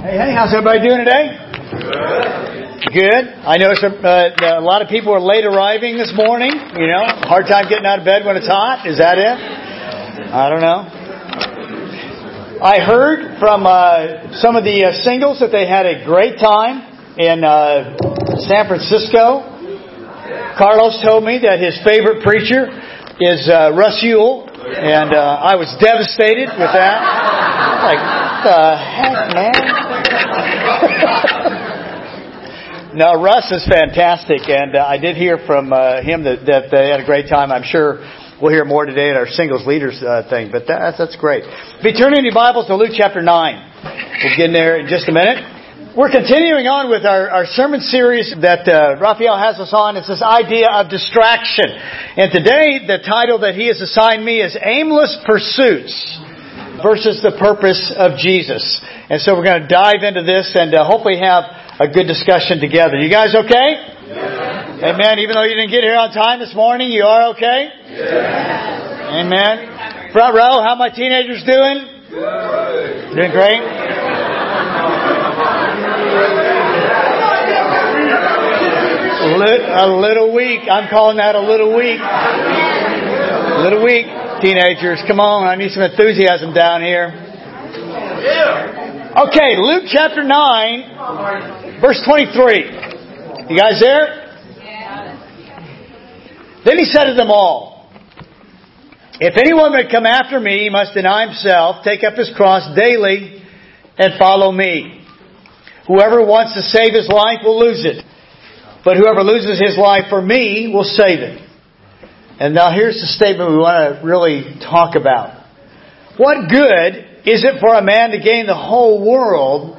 Hey, hey, how's everybody doing today? Good. I know some, uh, a lot of people are late arriving this morning. You know, hard time getting out of bed when it's hot. Is that it? I don't know. I heard from uh, some of the uh, singles that they had a great time in uh, San Francisco. Carlos told me that his favorite preacher is uh, Russ Ewell, and uh, I was devastated with that. Like, the heck, man? no, Russ is fantastic, and uh, I did hear from uh, him that, that they had a great time. I'm sure we'll hear more today at our singles leaders uh, thing, but that's, that's great. Be turning your Bibles to Luke chapter 9. We'll get in there in just a minute. We're continuing on with our, our sermon series that uh, Raphael has us on. It's this idea of distraction. And today, the title that he has assigned me is Aimless Pursuits versus the Purpose of Jesus. And so we're going to dive into this and uh, hopefully have a good discussion together. You guys okay? Yeah. Amen. Even though you didn't get here on time this morning, you are okay? Yeah. Amen. Front row, how my teenagers doing? Good. Doing great? A little weak. I'm calling that a little weak. A little weak, teenagers. Come on, I need some enthusiasm down here. Okay, Luke chapter 9, verse 23. You guys there? Then he said to them all, If anyone would come after me, he must deny himself, take up his cross daily, and follow me. Whoever wants to save his life will lose it. But whoever loses his life for me will save it. And now here's the statement we want to really talk about. What good is it for a man to gain the whole world,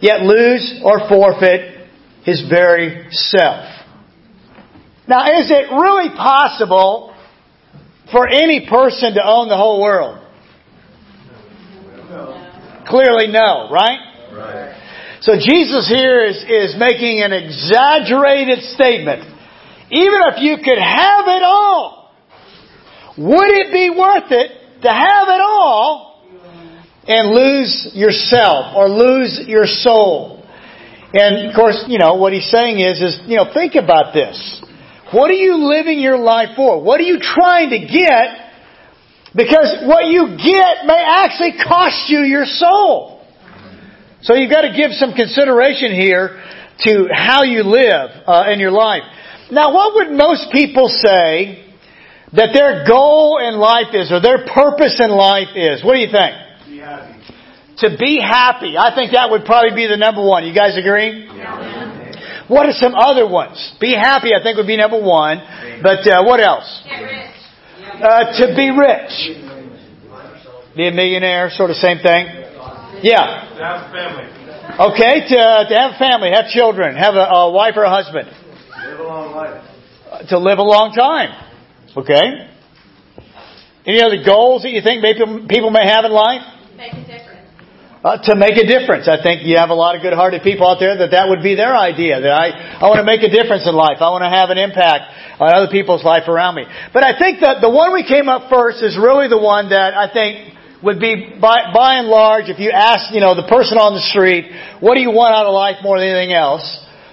yet lose or forfeit his very self? Now, is it really possible for any person to own the whole world? Clearly no, right? Right. So Jesus here is, is making an exaggerated statement. Even if you could have it all, would it be worth it to have it all and lose yourself or lose your soul? And of course, you know, what he's saying is, is, you know, think about this. What are you living your life for? What are you trying to get? Because what you get may actually cost you your soul. So you've got to give some consideration here to how you live uh, in your life. Now, what would most people say that their goal in life is, or their purpose in life is? What do you think? Be happy. To be happy. I think that would probably be the number one. You guys agree? Yeah. What are some other ones? Be happy, I think, would be number one. But uh, what else? Get rich. Uh, to be rich. Be a millionaire, sort of same thing. Yeah. To have a family. Okay, to, to have a family, have children, have a, a wife or a husband. Live a long life. Uh, To live a long time. Okay? Any other goals that you think people, people may have in life? To make a difference. Uh, to make a difference. I think you have a lot of good-hearted people out there that that would be their idea. That I, I want to make a difference in life. I want to have an impact on other people's life around me. But I think that the one we came up first is really the one that I think would be by, by and large, if you ask, you know, the person on the street, what do you want out of life more than anything else?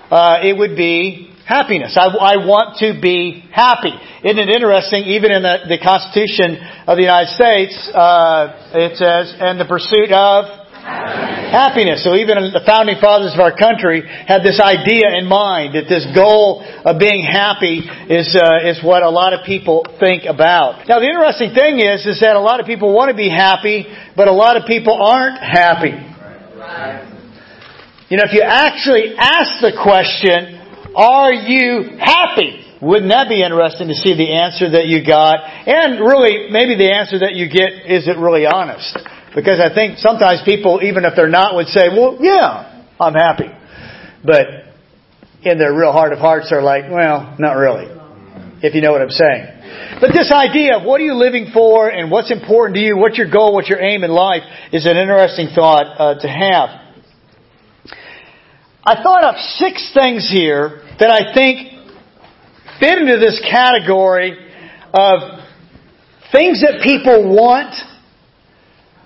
Uh, it would be happiness. I, I want to be happy. Isn't it interesting? Even in the, the Constitution of the United States, uh, it says, "and the pursuit of happiness." So even the founding fathers of our country had this idea in mind that this goal of being happy is uh, is what a lot of people think about. Now the interesting thing is is that a lot of people want to be happy, but a lot of people aren't happy. You know, if you actually ask the question, "Are you happy?" Wouldn't that be interesting to see the answer that you got? And really, maybe the answer that you get is it really honest. Because I think sometimes people, even if they're not, would say, well, yeah, I'm happy. But in their real heart of hearts, they're like, well, not really. If you know what I'm saying. But this idea of what are you living for and what's important to you, what's your goal, what's your aim in life, is an interesting thought uh, to have. I thought of six things here that I think fit into this category of things that people want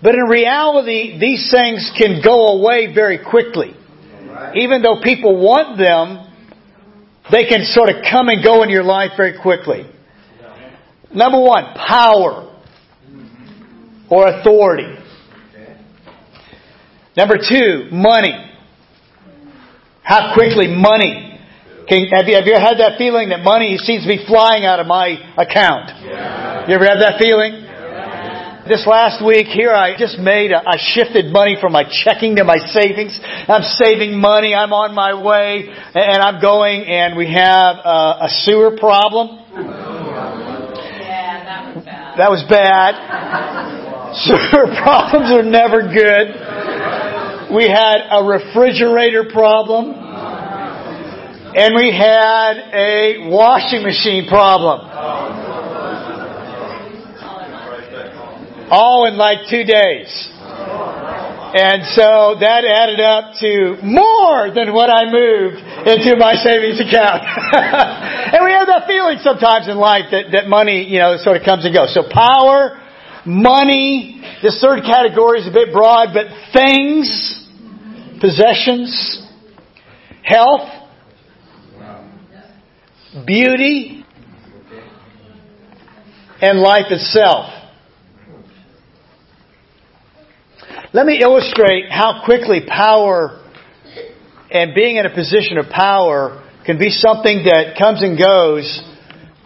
But in reality, these things can go away very quickly. Even though people want them, they can sort of come and go in your life very quickly. Number one, power or authority. Number two, money. How quickly money can, have you, have you ever had that feeling that money seems to be flying out of my account? You ever had that feeling? This last week here, I just made, a, I shifted money from my checking to my savings. I'm saving money. I'm on my way and I'm going and we have a, a sewer problem. Yeah, that was bad. That was bad. Sewer problems are never good. We had a refrigerator problem. And we had a washing machine problem. All in like two days. And so that added up to more than what I moved into my savings account. and we have that feeling sometimes in life that, that money, you know, sort of comes and goes. So power, money, this third category is a bit broad, but things, possessions, health, beauty, and life itself. Let me illustrate how quickly power and being in a position of power can be something that comes and goes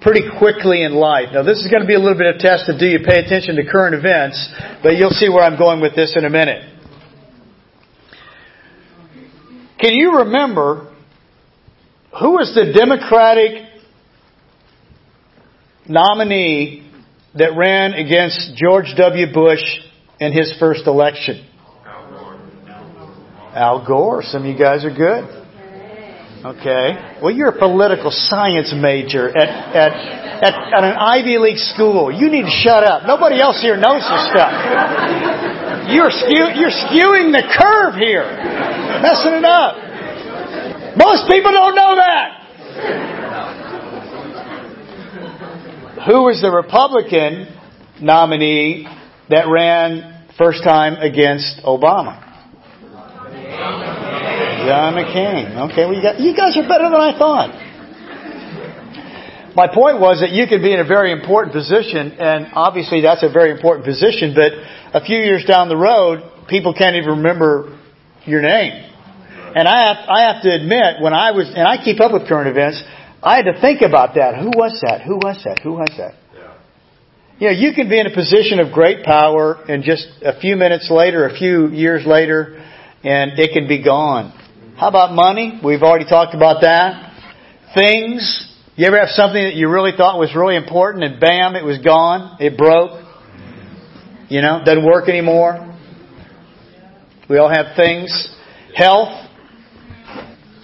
pretty quickly in life. Now this is going to be a little bit of test of do you pay attention to current events, but you'll see where I'm going with this in a minute. Can you remember who was the Democratic nominee that ran against George W. Bush in his first election? Al Gore. Some of you guys are good. Okay. Well, you're a political science major at, at, at, at an Ivy League school. You need to shut up. Nobody else here knows this stuff. You're, skew, you're skewing the curve here. Messing it up. Most people don't know that. Who was the Republican nominee that ran first time against Obama? John McCain. Okay, well you, got, you guys are better than I thought. My point was that you could be in a very important position, and obviously that's a very important position, but a few years down the road, people can't even remember your name. And I have, I have to admit, when I was, and I keep up with current events, I had to think about that. Who was that? Who was that? Who was that? You know, you can be in a position of great power and just a few minutes later, a few years later, and it can be gone. How about money? We've already talked about that. Things. You ever have something that you really thought was really important and bam, it was gone? It broke. You know, doesn't work anymore. We all have things. Health.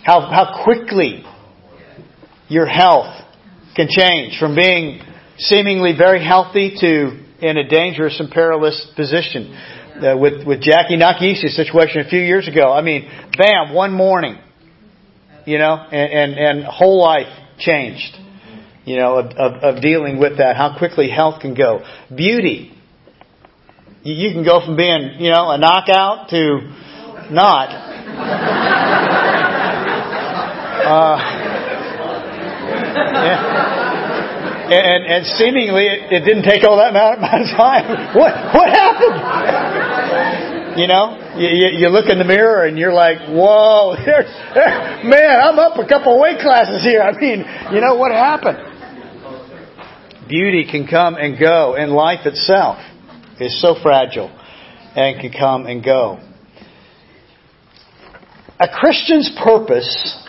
How, how quickly your health can change from being seemingly very healthy to in a dangerous and perilous position. Uh, with with Jackie Nakishi's situation a few years ago. I mean, bam, one morning, you know, and and, and whole life changed. You know, of, of, of dealing with that, how quickly health can go. Beauty. You, you can go from being, you know, a knockout to not. Uh, yeah. And, and seemingly it, it didn't take all that amount of time. What what happened? You know, you, you, look in the mirror and you're like, "Whoa, there's, there, man, I'm up a couple weight classes here." I mean, you know what happened? Beauty can come and go, and life itself is so fragile and can come and go. A Christian's purpose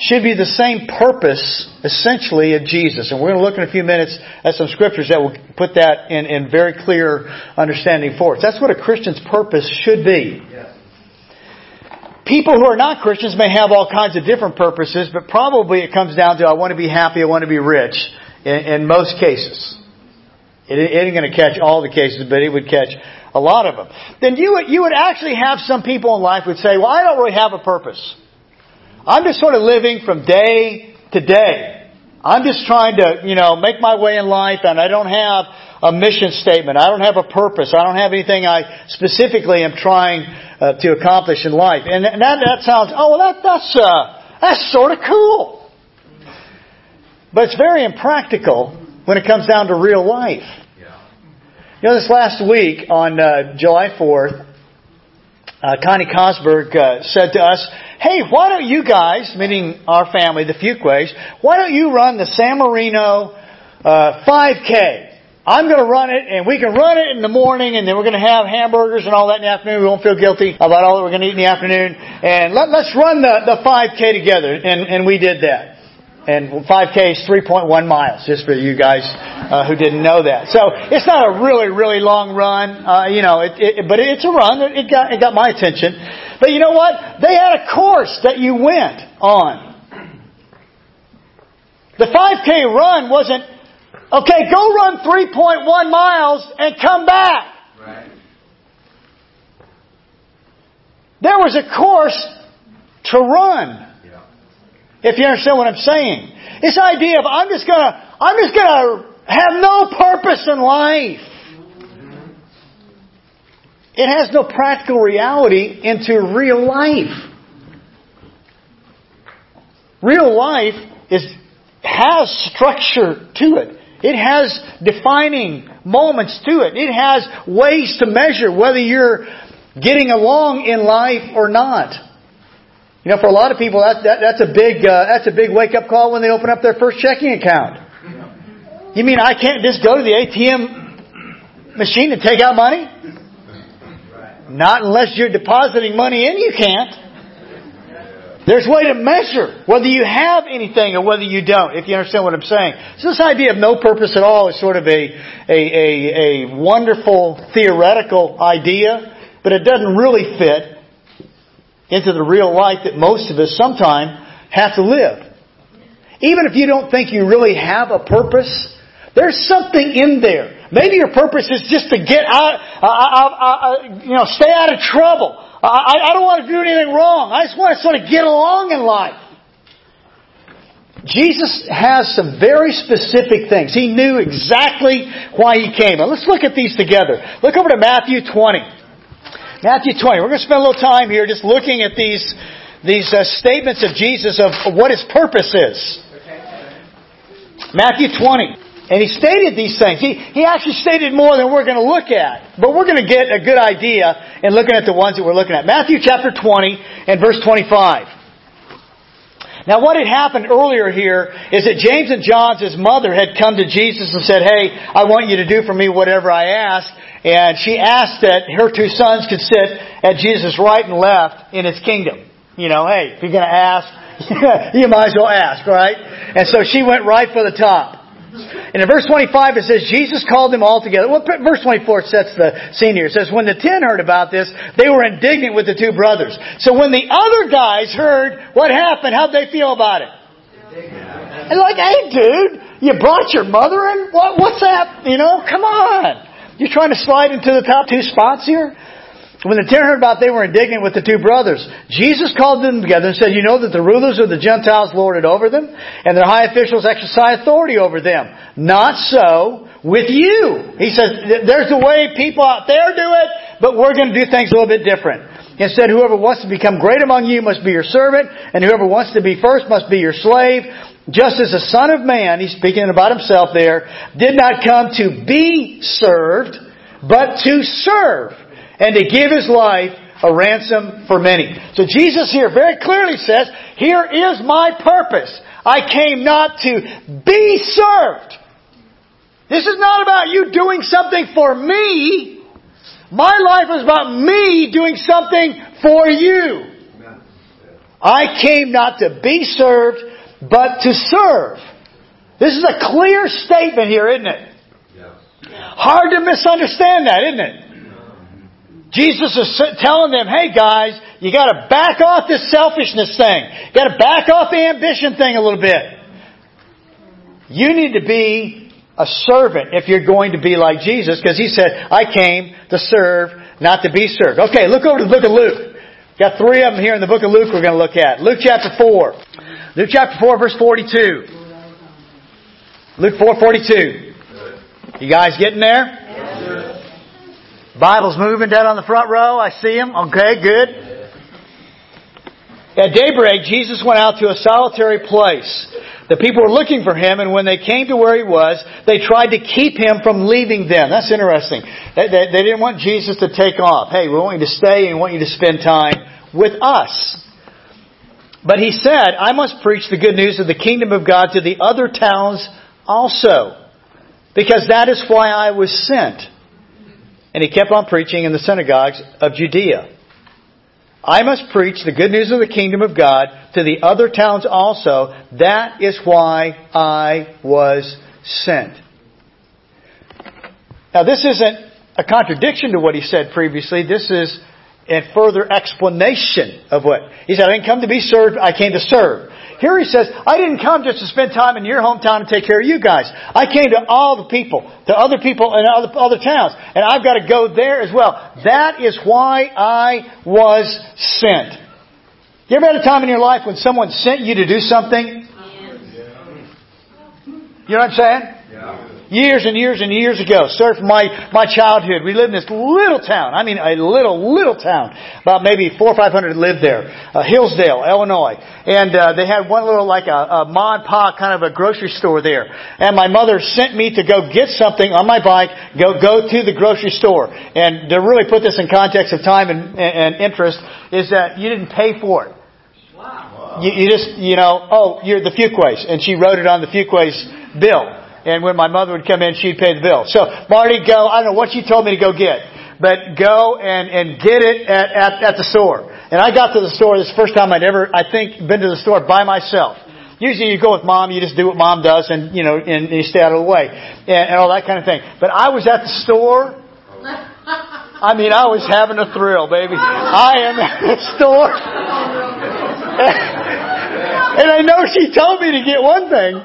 should be the same purpose, essentially, of Jesus. And we're going to look in a few minutes at some scriptures that will put that in, in very clear understanding for us. That's what a Christian's purpose should be. People who are not Christians may have all kinds of different purposes, but probably it comes down to I want to be happy, I want to be rich, in, in most cases. It, ain't going to catch all the cases, but it would catch a lot of them. Then you would, you would actually have some people in life would say, well, I don't really have a purpose. I'm just sort of living from day to day. I'm just trying to, you know, make my way in life and I don't have a mission statement. I don't have a purpose. I don't have anything I specifically am trying uh, to accomplish in life. And and that, that sounds, oh, well, that, that's, uh, that's sort of cool. But it's very impractical when it comes down to real life. You know, this last week on uh, July 4th, uh, Connie Cosberg uh, said to us, hey, why don't you guys, meaning our family, the Fuquays, why don't you run the San Marino uh, 5K? I'm going to run it, and we can run it in the morning, and then we're going to have hamburgers and all that in the afternoon. We won't feel guilty about all that we're going to eat in the afternoon. And let, us run the, the 5K together. And, and we did that. And 5K is 3.1 miles, just for you guys uh, who didn't know that. So it's not a really, really long run, uh, you know, it, it, but it's a run. It got, it got my attention. But you know what? They had a course that you went on. The 5K run wasn't, okay, go run 3.1 miles and come back. Right. There was a course to run. If you understand what I'm saying. This idea of I'm just gonna, I'm just gonna have no purpose in life. It has no practical reality into real life. Real life is, has structure to it. It has defining moments to it. It has ways to measure whether you're getting along in life or not. You know, for a lot of people, that, that, that's a big uh, that's a big wake up call when they open up their first checking account. You mean I can't just go to the ATM machine and take out money? Not unless you're depositing money in, you can't. There's a way to measure whether you have anything or whether you don't, if you understand what I'm saying. So this idea of no purpose at all is sort of a, a, a, a wonderful theoretical idea, but it doesn't really fit into the real life that most of us sometime have to live. Even if you don't think you really have a purpose, there's something in there. Maybe your purpose is just to get out, uh, uh, uh, you know, stay out of trouble. I, I don't want to do anything wrong. I just want to sort of get along in life. Jesus has some very specific things. He knew exactly why he came. Now let's look at these together. Look over to Matthew 20. Matthew 20. We're going to spend a little time here just looking at these, these uh, statements of Jesus of what his purpose is. Matthew 20. And he stated these things. He, he actually stated more than we're going to look at. But we're going to get a good idea in looking at the ones that we're looking at. Matthew chapter 20 and verse 25. Now what had happened earlier here is that James and John's his mother had come to Jesus and said, Hey, I want you to do for me whatever I ask. And she asked that her two sons could sit at Jesus' right and left in his kingdom. You know, hey, if you're going to ask, you might as well ask, right? And so she went right for the top. And in verse 25 it says, Jesus called them all together. Well, verse 24 sets the scene here. It says, when the ten heard about this, they were indignant with the two brothers. So when the other guys heard what happened, how'd they feel about it? And like, hey dude, you brought your mother in? What, what's that? You know, come on. You trying to slide into the top two spots here? When the ten heard about they were indignant with the two brothers. Jesus called them together and said, You know that the rulers of the Gentiles lord it over them, and their high officials exercise authority over them. Not so with you. He says, There's a way people out there do it, but we're going to do things a little bit different. Instead, whoever wants to become great among you must be your servant, and whoever wants to be first must be your slave. Just as the Son of Man, he's speaking about himself there, did not come to be served, but to serve, and to give his life a ransom for many. So Jesus here very clearly says, here is my purpose. I came not to be served. This is not about you doing something for me. My life is about me doing something for you. I came not to be served, but to serve. This is a clear statement here, isn't it? Hard to misunderstand that, isn't it? Jesus is telling them, hey guys, you gotta back off this selfishness thing. You gotta back off the ambition thing a little bit. You need to be a servant if you're going to be like Jesus, because he said, I came to serve, not to be served. Okay, look over to the book of Luke. Got three of them here in the book of Luke we're going to look at. Luke chapter 4. Luke chapter 4 verse 42. Luke 4 42. You guys getting there? Bible's moving down on the front row. I see them. Okay, good. At daybreak, Jesus went out to a solitary place. The people were looking for him, and when they came to where he was, they tried to keep him from leaving them. That's interesting. They, they, they didn't want Jesus to take off. Hey, we want you to stay and we want you to spend time with us. But he said, I must preach the good news of the kingdom of God to the other towns also, because that is why I was sent. And he kept on preaching in the synagogues of Judea. I must preach the good news of the kingdom of God to the other towns also. That is why I was sent. Now this isn't a contradiction to what he said previously. This is a further explanation of what he said. I didn't come to be served. I came to serve. Here he says, I didn't come just to spend time in your hometown and take care of you guys. I came to all the people, to other people in other, other towns, and I've got to go there as well. That is why I was sent. You ever had a time in your life when someone sent you to do something? You know what I'm saying? Years and years and years ago, served my, my childhood. We lived in this little town. I mean, a little, little town. About maybe four or five hundred lived there. Uh, Hillsdale, Illinois. And, uh, they had one little, like a, a ma and pa kind of a grocery store there. And my mother sent me to go get something on my bike, go, go to the grocery store. And to really put this in context of time and, and interest, is that you didn't pay for it. You, you just, you know, oh, you're the Fuquays. And she wrote it on the Fuquays bill. And when my mother would come in, she'd pay the bill. So, Marty, go, I don't know what she told me to go get, but go and, and get it at, at, at the store. And I got to the store, this first time I'd ever, I think, been to the store by myself. Usually you go with mom, you just do what mom does and, you know, and you stay out of the way. And, and all that kind of thing. But I was at the store. I mean, I was having a thrill, baby. I am at the store. and I know she told me to get one thing.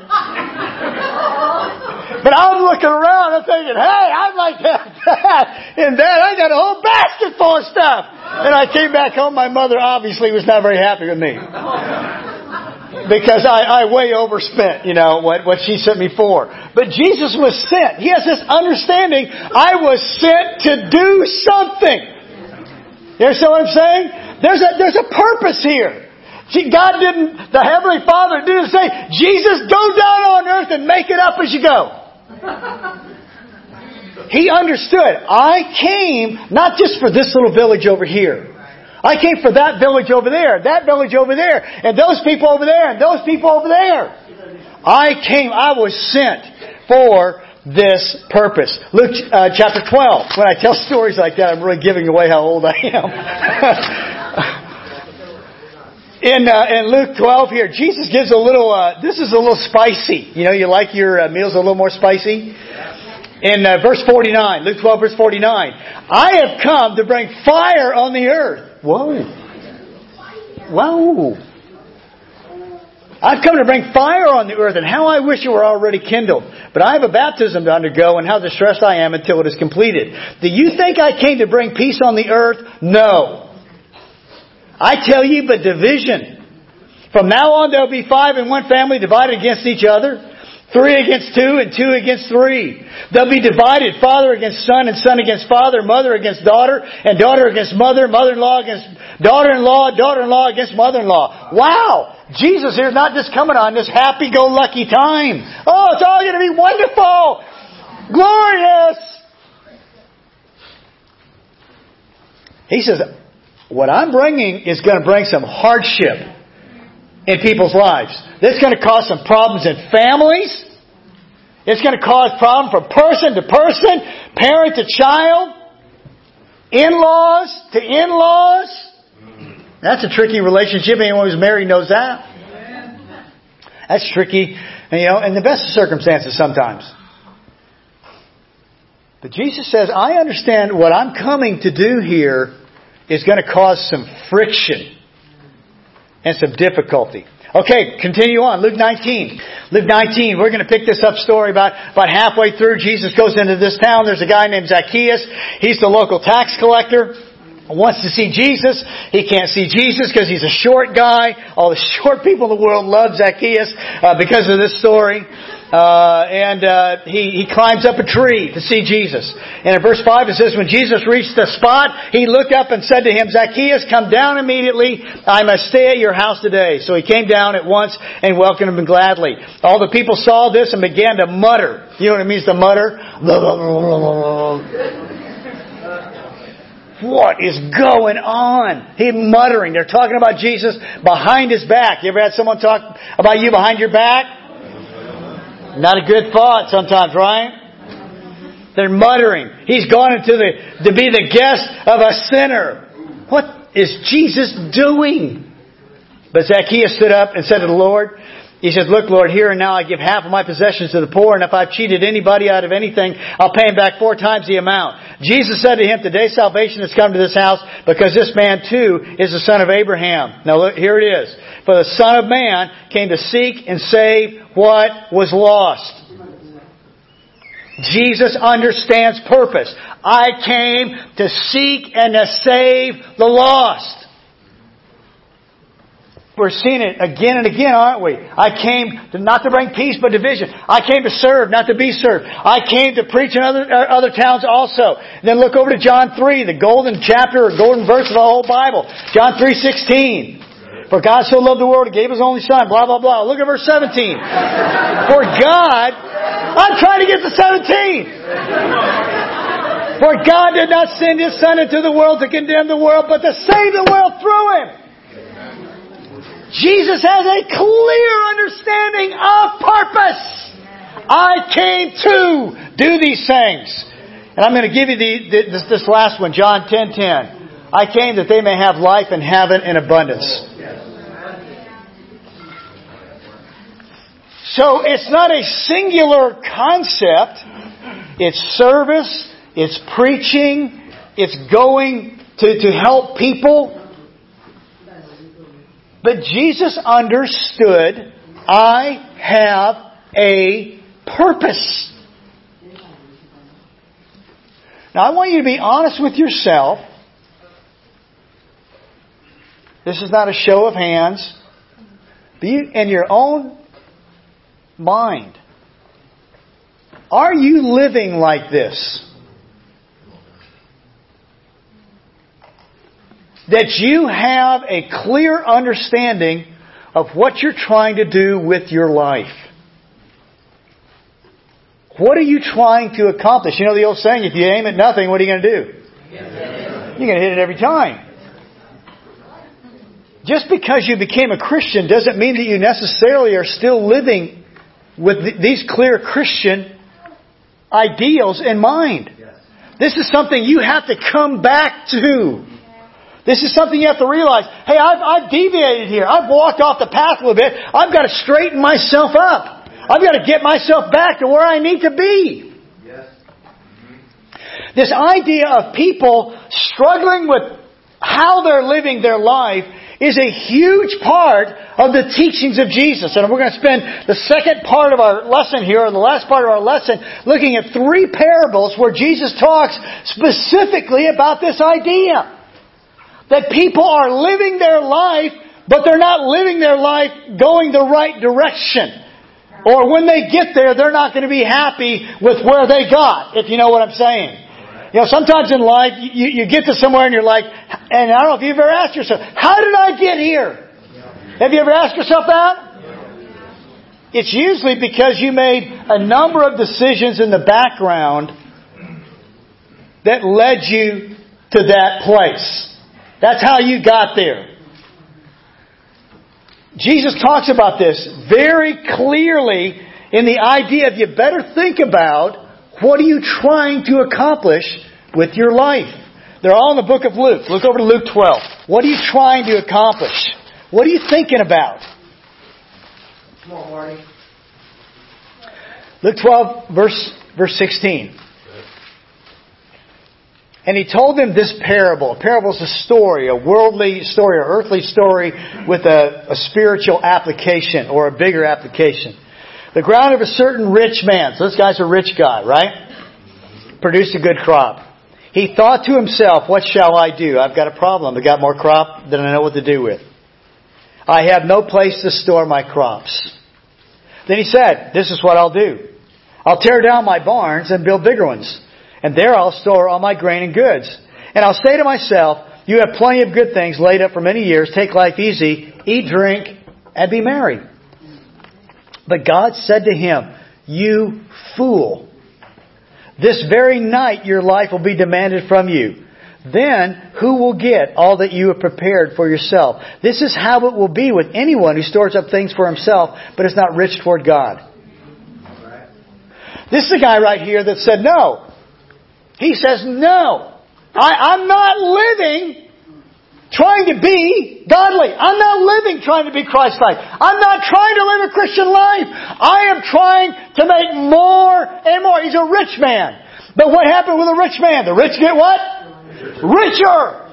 But I'm looking around, I'm thinking, hey, I'd like to have that and that. I got a whole basket full of stuff. And I came back home, my mother obviously was not very happy with me. Because I, I way overspent, you know, what, what she sent me for. But Jesus was sent. He has this understanding, I was sent to do something. You understand what I'm saying? There's a, there's a purpose here. See, God didn't, the Heavenly Father didn't say, Jesus, go down on earth and make it up as you go. He understood. I came not just for this little village over here. I came for that village over there, that village over there, and those people over there, and those people over there. I came, I was sent for this purpose. Luke uh, chapter 12. When I tell stories like that, I'm really giving away how old I am. in, uh, in Luke 12 here, Jesus gives a little, uh, this is a little spicy. You know, you like your uh, meals a little more spicy? In uh, verse 49, Luke 12 verse 49, I have come to bring fire on the earth. Whoa. Whoa. I've come to bring fire on the earth, and how I wish it were already kindled. But I have a baptism to undergo, and how distressed I am until it is completed. Do you think I came to bring peace on the earth? No. I tell you, but division. From now on, there'll be five in one family divided against each other. Three against two and two against three. They'll be divided, father against son and son against father, mother against daughter, and daughter against mother, mother-in-law against daughter-in-law, daughter-in-law against mother-in-law. Wow! Jesus here is not just coming on this happy-go-lucky time. Oh, it's all going to be wonderful! Glorious! He says, what I'm bringing is going to bring some hardship in people's lives. This is going to cause some problems in families. It's going to cause problems from person to person, parent to child, in-laws to in-laws. That's a tricky relationship. Anyone who's married knows that. That's tricky, you know, in the best of circumstances sometimes. But Jesus says, I understand what I'm coming to do here is going to cause some friction and some difficulty. Okay, continue on. Luke 19. Luke 19. We're going to pick this up story about, about halfway through. Jesus goes into this town. There's a guy named Zacchaeus. He's the local tax collector. wants to see Jesus. He can't see Jesus because he's a short guy. All the short people in the world love Zacchaeus uh, because of this story. Uh, and uh, he, he climbs up a tree to see Jesus. And in verse 5 it says, When Jesus reached the spot, he looked up and said to him, Zacchaeus, come down immediately. I must stay at your house today. So he came down at once and welcomed him gladly. All the people saw this and began to mutter. You know what it means to mutter? What is going on? He muttering. They're talking about Jesus behind his back. You ever had someone talk about you behind your back? Not a good thought sometimes, right? They're muttering. He's gone into the, to be the guest of a sinner. What is Jesus doing? But Zacchaeus stood up and said to the Lord, he said, Look, Lord, here and now I give half of my possessions to the poor, and if I've cheated anybody out of anything, I'll pay him back four times the amount. Jesus said to him, Today salvation has come to this house because this man too is the son of Abraham. Now look, here it is. For the Son of Man came to seek and save what was lost. Jesus understands purpose. I came to seek and to save the lost. We're seeing it again and again, aren't we? I came to, not to bring peace but division. I came to serve, not to be served. I came to preach in other, uh, other towns also. And then look over to John 3, the golden chapter or golden verse of the whole Bible. John 3.16. For God so loved the world, He gave His only Son, blah, blah, blah. Look at verse 17. For God, I'm trying to get to 17. For God did not send His Son into the world to condemn the world, but to save the world through Him. Jesus has a clear understanding of purpose. I came to do these things. And I'm going to give you the, this, this last one, John 10:10. 10, 10. I came that they may have life and have it in abundance. So it's not a singular concept. It's service, it's preaching, it's going to, to help people. But Jesus understood, I have a purpose. Now I want you to be honest with yourself. This is not a show of hands. In your own mind. Are you living like this? that you have a clear understanding of what you're trying to do with your life. What are you trying to accomplish? You know the old saying, if you aim at nothing, what are you going to do? You're going to hit it every time. Just because you became a Christian doesn't mean that you necessarily are still living with these clear Christian ideals in mind. This is something you have to come back to. This is something you have to realize. Hey, I've, I've deviated here. I've walked off the path a little bit. I've got to straighten myself up. I've got to get myself back to where I need to be. This idea of people struggling with how they're living their life is a huge part of the teachings of Jesus. And we're going to spend the second part of our lesson here, or the last part of our lesson, looking at three parables where Jesus talks specifically about this idea. That people are living their life, but they're not living their life going the right direction. Or when they get there, they're not going to be happy with where they got, if you know what I'm saying. You know, sometimes in life, you, you get to somewhere and you're like, and I don't know if you've ever asked yourself, how did I get here? Have you ever asked yourself that? It's usually because you made a number of decisions in the background that led you to that place. That's how you got there. Jesus talks about this very clearly in the idea of you better think about what are you trying to accomplish with your life. They're all in the book of Luke. Look over to Luke 12. What are you trying to accomplish? What are you thinking about? Come on, Marty. Luke 12, verse, verse 16. And he told them this parable. A parable is a story, a worldly story, an earthly story with a, a spiritual application or a bigger application. The ground of a certain rich man, so this guy's a rich guy, right? Produced a good crop. He thought to himself, What shall I do? I've got a problem. I've got more crop than I know what to do with. I have no place to store my crops. Then he said, This is what I'll do. I'll tear down my barns and build bigger ones. And there I'll store all my grain and goods. And I'll say to myself, You have plenty of good things laid up for many years. Take life easy, eat, drink, and be merry. But God said to him, You fool. This very night your life will be demanded from you. Then who will get all that you have prepared for yourself? This is how it will be with anyone who stores up things for himself, but is not rich toward God. This is a guy right here that said no. He says no. I, I'm not living trying to be godly. I'm not living trying to be Christ-like. I'm not trying to live a Christian life. I am trying to make more and more. He's a rich man. But what happened with a rich man? The rich get what? Richer.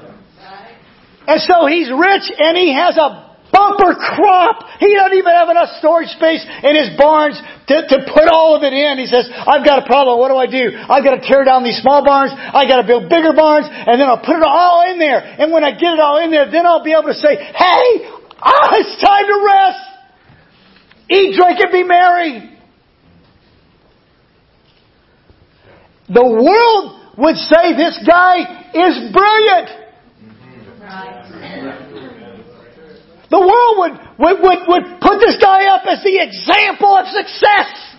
And so he's rich and he has a bumper crop. He doesn't even have enough storage space in his barns to, to put all of it in. He says, I've got a problem. What do I do? I've got to tear down these small barns. I've got to build bigger barns and then I'll put it all in there. And when I get it all in there, then I'll be able to say, hey, ah, it's time to rest. Eat, drink, and be merry. The world would say this guy is brilliant. The world would, would, would, would put this guy up as the example of success.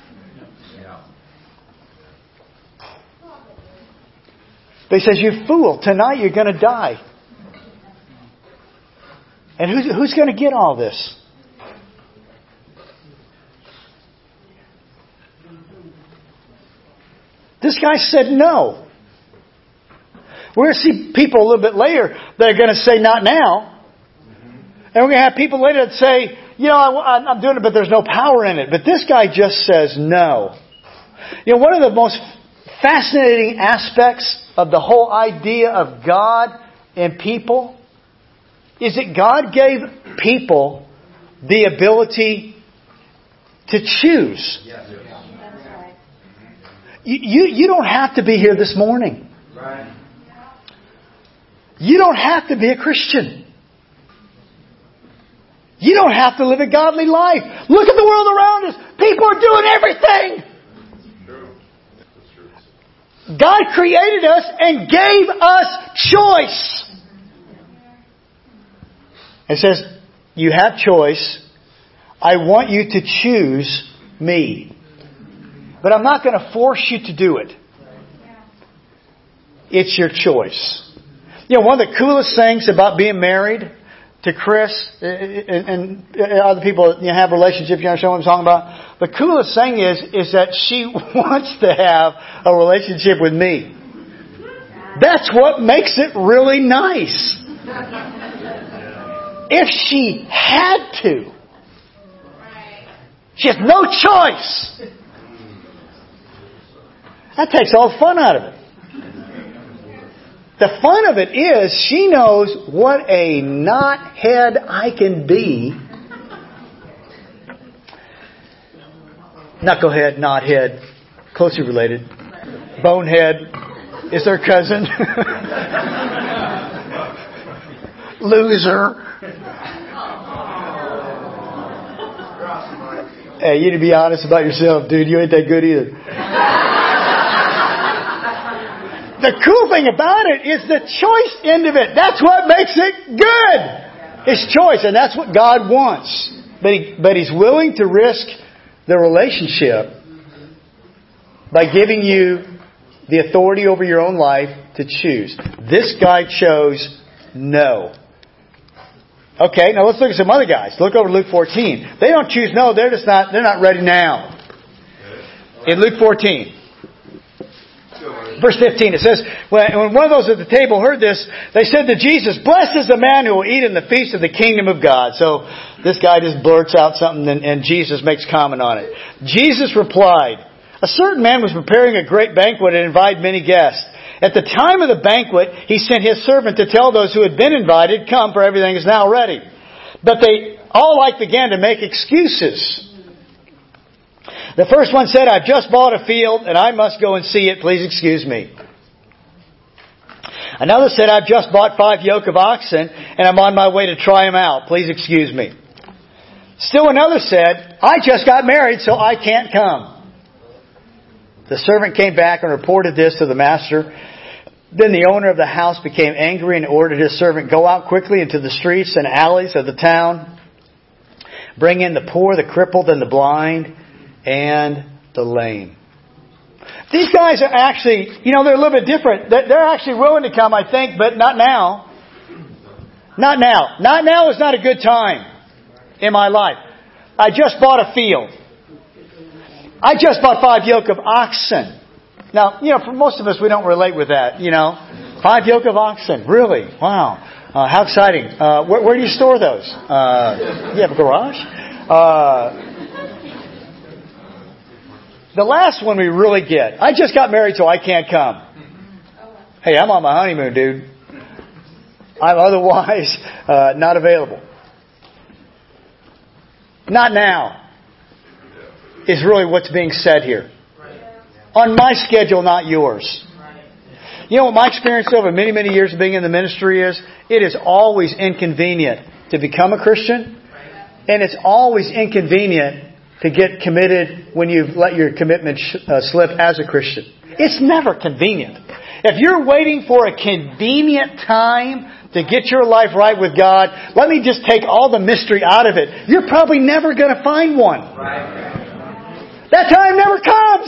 He says, You fool, tonight you're going to die. And who's, who's going to get all this? This guy said no. We're going to see people a little bit later that are going to say not now. And we're going to have people later that say, you know, I, am doing it, but there's no power in it. But this guy just says no. You know, one of the most fascinating aspects of the whole idea of God and people is that God gave people the ability to choose. You, you, you don't have to be here this morning. You don't have to be a Christian. You don't have to live a godly life. Look at the world around us. People are doing everything. God created us and gave us choice. It says, you have choice. I want you to choose me. But I'm not going to force you to do it. It's your choice. You know, one of the coolest things about being married to Chris and, other people you know, have relationships, you understand what I'm talking about? The coolest thing is, is that she wants to have a relationship with me. That's what makes it really nice. If she had to, she has no choice. That takes all the fun out of it. The fun of it is she knows what a knothead I can be. Knucklehead, knothead, closely related. Bonehead is their cousin. Loser. Hey, you need to be honest about yourself, dude. You ain't that good either the cool thing about it is the choice end of it. That's what makes it good. It's choice, and that's what God wants. But, he, but He's willing to risk the relationship by giving you the authority over your own life to choose. This guy chose no. Okay, now let's look at some other guys. Look over Luke 14. They don't choose no, they're just not, they're not ready now. In Luke 14. Verse 15, it says, when one of those at the table heard this, they said to Jesus, Blessed is the man who will eat in the feast of the kingdom of God. So this guy just blurts out something and, and Jesus makes comment on it. Jesus replied, A certain man was preparing a great banquet and invited many guests. At the time of the banquet, he sent his servant to tell those who had been invited, Come, for everything is now ready. But they all like began to make excuses. The first one said, I've just bought a field and I must go and see it. Please excuse me. Another said, I've just bought five yoke of oxen and I'm on my way to try them out. Please excuse me. Still another said, I just got married so I can't come. The servant came back and reported this to the master. Then the owner of the house became angry and ordered his servant, go out quickly into the streets and alleys of the town. Bring in the poor, the crippled, and the blind, and the lame. These guys are actually, you know, they're a little bit different. They're actually willing to come, I think, but not now. Not now. Not now is not a good time in my life. I just bought a field. I just bought five yoke of oxen. Now, you know, for most of us, we don't relate with that, you know. Five yoke of oxen. Really? Wow. Uh, how exciting. Uh, where, where, do you store those? Uh, you have a garage? The last one we really get. I just got married, so I can't come. Hey, I'm on my honeymoon, dude. I'm otherwise uh, not available. Not now is really what's being said here. On my schedule, not yours. You know what my experience over many, many years of being in the ministry is? It is always inconvenient to become a Christian, and it's always inconvenient to get committed when you've let your commitment sh- uh, slip as a Christian. It's never convenient. If you're waiting for a convenient time to get your life right with God, let me just take all the mystery out of it. You're probably never going to find one. That time never comes.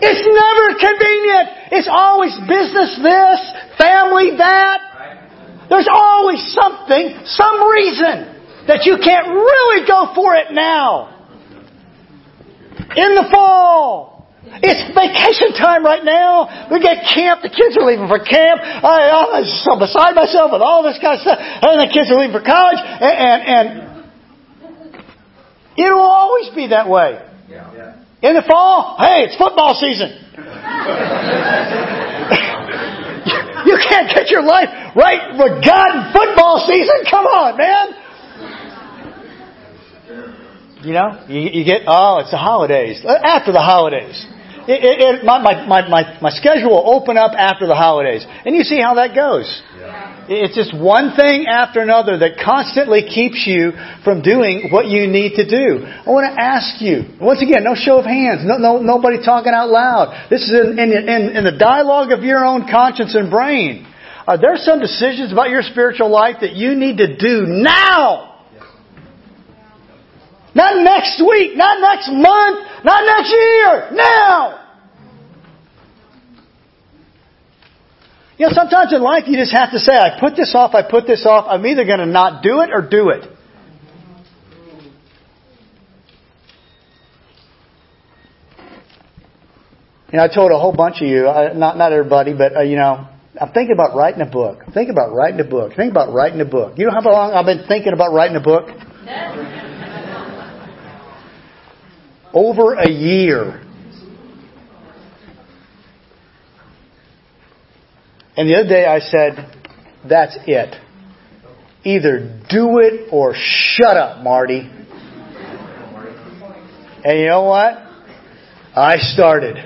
It's never convenient. It's always business this, family that. There's always something, some reason that you can't really go for it now in the fall. It's vacation time right now. We get camp. The kids are leaving for camp. I, I'm so beside myself with all this kind of stuff. And the kids are leaving for college. And, and, and it will always be that way. In the fall, hey, it's football season. you can't get your life right with God in football season. Come on, man. You know, you, you get, oh, it's the holidays. Uh, after the holidays. It, it, it, my, my, my, my schedule will open up after the holidays. And you see how that goes. Yeah. It's just one thing after another that constantly keeps you from doing what you need to do. I want to ask you, once again, no show of hands, no, no, nobody talking out loud. This is in, in, in, in the dialogue of your own conscience and brain. Are there some decisions about your spiritual life that you need to do now? Not next week, not next month, not next year, now! You know, sometimes in life you just have to say, I put this off, I put this off, I'm either going to not do it or do it. You know, I told a whole bunch of you, uh, not not everybody, but uh, you know, I'm thinking about writing a book. Think about writing a book. Think about writing a book. You know how long I've been thinking about writing a book? Over a year. And the other day I said, that's it. Either do it or shut up, Marty. And you know what? I started.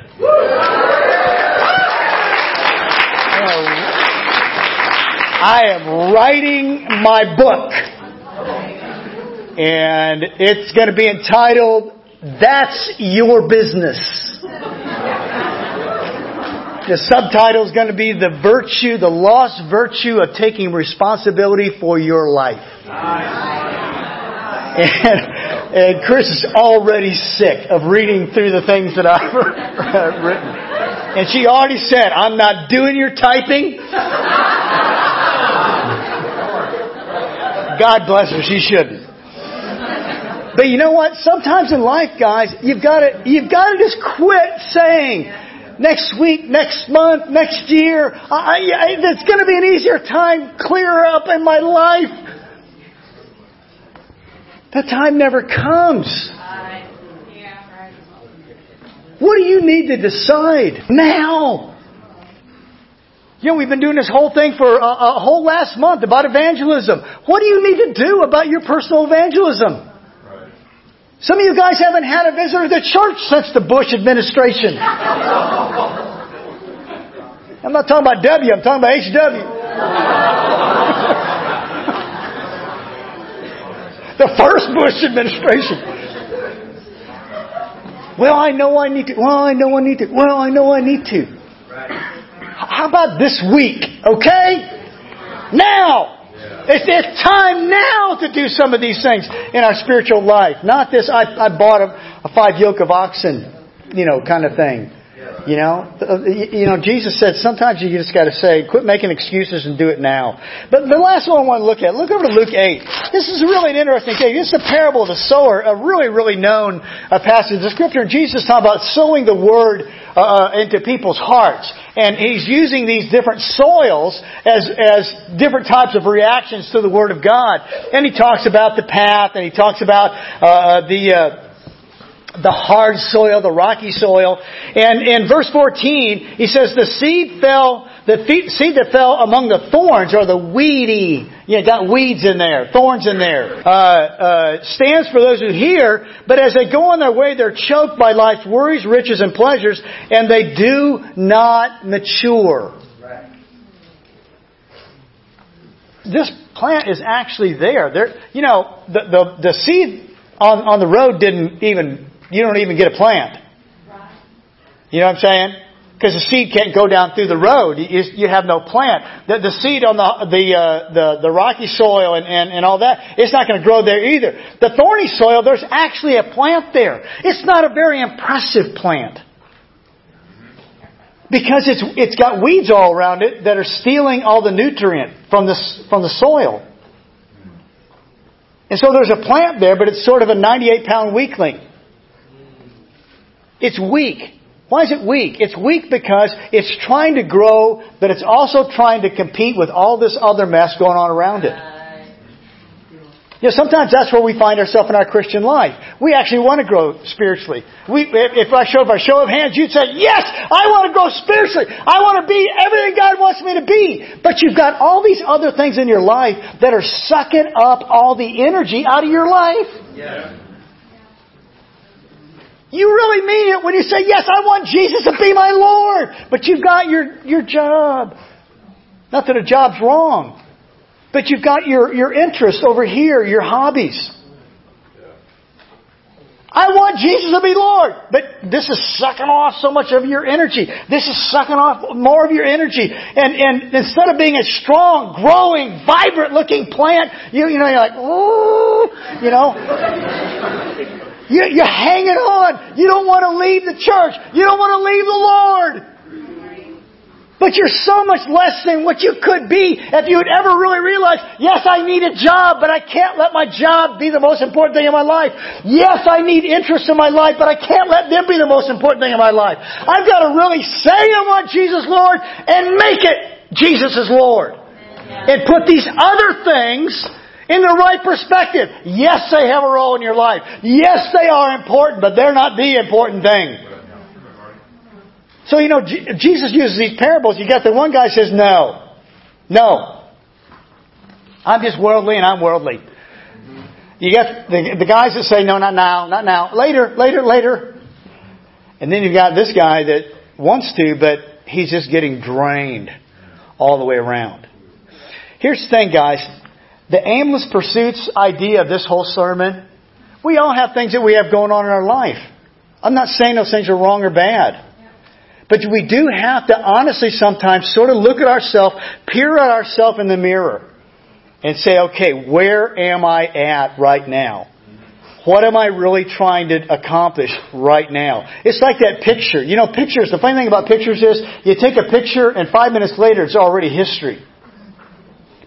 I am writing my book. And it's going to be entitled that's your business. The subtitle is going to be The Virtue, the Lost Virtue of Taking Responsibility for Your Life. And, and Chris is already sick of reading through the things that I've written. And she already said, I'm not doing your typing. God bless her, she shouldn't. But you know what? Sometimes in life, guys, you've got to, you've got to just quit saying, next week, next month, next year, I, I, it's going to be an easier time, clear up in my life. That time never comes. What do you need to decide now? You know, we've been doing this whole thing for a, a whole last month about evangelism. What do you need to do about your personal evangelism? Some of you guys haven't had a visitor to church since the Bush administration. I'm not talking about W, I'm talking about HW. the first Bush administration. Well, I know I need to. Well, I know I need to. Well, I know I need to. How about this week? Okay? Now! It's, it's time now to do some of these things in our spiritual life. Not this, I, I bought a, a five yoke of oxen, you know, kind of thing. You know, you know, Jesus said sometimes you just got to say, quit making excuses and do it now. But the last one I want to look at, look over to Luke 8. This is really an interesting thing. This is the parable of the sower, a really, really known uh, passage of scripture. Jesus talked about sowing the word uh, uh, into people's hearts. And he's using these different soils as, as different types of reactions to the Word of God. And he talks about the path, and he talks about uh, the uh, the hard soil, the rocky soil. And in verse 14, he says, the seed fell, the seed that fell among the thorns or the weedy, you know, got weeds in there, thorns in there, uh, uh, stands for those who hear, but as they go on their way, they're choked by life's worries, riches, and pleasures, and they do not mature. This plant is actually there. There, you know, the, the, the seed on, on the road didn't even you don't even get a plant. You know what I'm saying? Because the seed can't go down through the road. You, you have no plant. The, the seed on the the, uh, the the rocky soil and, and, and all that, it's not going to grow there either. The thorny soil, there's actually a plant there. It's not a very impressive plant because it's it's got weeds all around it that are stealing all the nutrient from the from the soil. And so there's a plant there, but it's sort of a 98 pound weakling. It's weak. Why is it weak? It's weak because it's trying to grow, but it's also trying to compete with all this other mess going on around it. You know, sometimes that's where we find ourselves in our Christian life. We actually want to grow spiritually. We, if I show, by show of hands, you'd say, yes, I want to grow spiritually. I want to be everything God wants me to be. But you've got all these other things in your life that are sucking up all the energy out of your life. Yeah. You really mean it when you say, yes, I want Jesus to be my Lord. But you've got your, your job. Not that a job's wrong. But you've got your, your interests over here, your hobbies. I want Jesus to be Lord. But this is sucking off so much of your energy. This is sucking off more of your energy. And, and instead of being a strong, growing, vibrant looking plant, you, you know, you're like, ooh, you know. You're hanging on. You don't want to leave the church. You don't want to leave the Lord. But you're so much less than what you could be if you would ever really realize, yes, I need a job, but I can't let my job be the most important thing in my life. Yes, I need interests in my life, but I can't let them be the most important thing in my life. I've got to really say I want Jesus Lord and make it Jesus is Lord. And put these other things in the right perspective. Yes, they have a role in your life. Yes, they are important, but they're not the important thing. So, you know, Jesus uses these parables. You got the one guy says, no. No. I'm just worldly and I'm worldly. You got the, the guys that say, no, not now, not now. Later, later, later. And then you've got this guy that wants to, but he's just getting drained all the way around. Here's the thing, guys the aimless pursuits idea of this whole sermon, we all have things that we have going on in our life. I'm not saying those things are wrong or bad. But we do have to honestly sometimes sort of look at ourselves, peer at ourselves in the mirror, and say, okay, where am I at right now? What am I really trying to accomplish right now? It's like that picture. You know, pictures, the funny thing about pictures is you take a picture and five minutes later it's already history.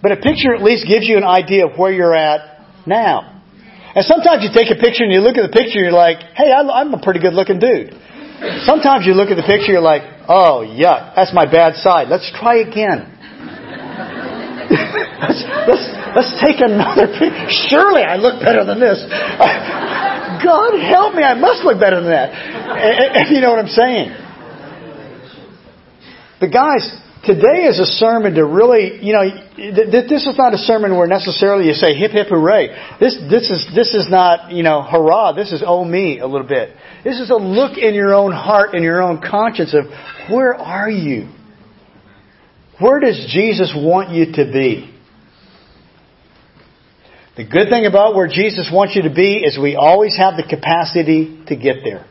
But a picture at least gives you an idea of where you're at now. And sometimes you take a picture and you look at the picture and you're like, hey, I'm a pretty good looking dude. Sometimes you look at the picture and you're like, oh, yuck, that's my bad side. Let's try again. let's, let's, let's take another picture. Surely I look better than this. God help me, I must look better than that. If you know what I'm saying. But guys, Today is a sermon to really, you know, this is not a sermon where necessarily you say hip hip hooray. This, this is, this is not, you know, hurrah. This is oh me a little bit. This is a look in your own heart and your own conscience of where are you? Where does Jesus want you to be? The good thing about where Jesus wants you to be is we always have the capacity to get there.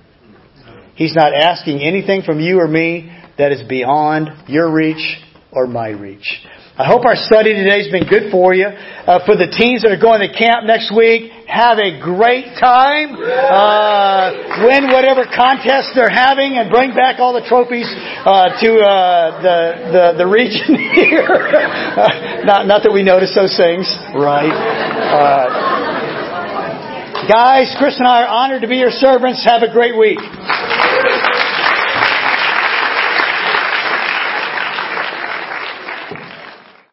He's not asking anything from you or me that is beyond your reach or my reach. I hope our study today has been good for you. Uh, for the teens that are going to camp next week, have a great time. Uh, win whatever contest they're having and bring back all the trophies uh, to uh, the, the, the region here. not, not that we notice those things, right? Uh, guys, Chris and I are honored to be your servants. Have a great week.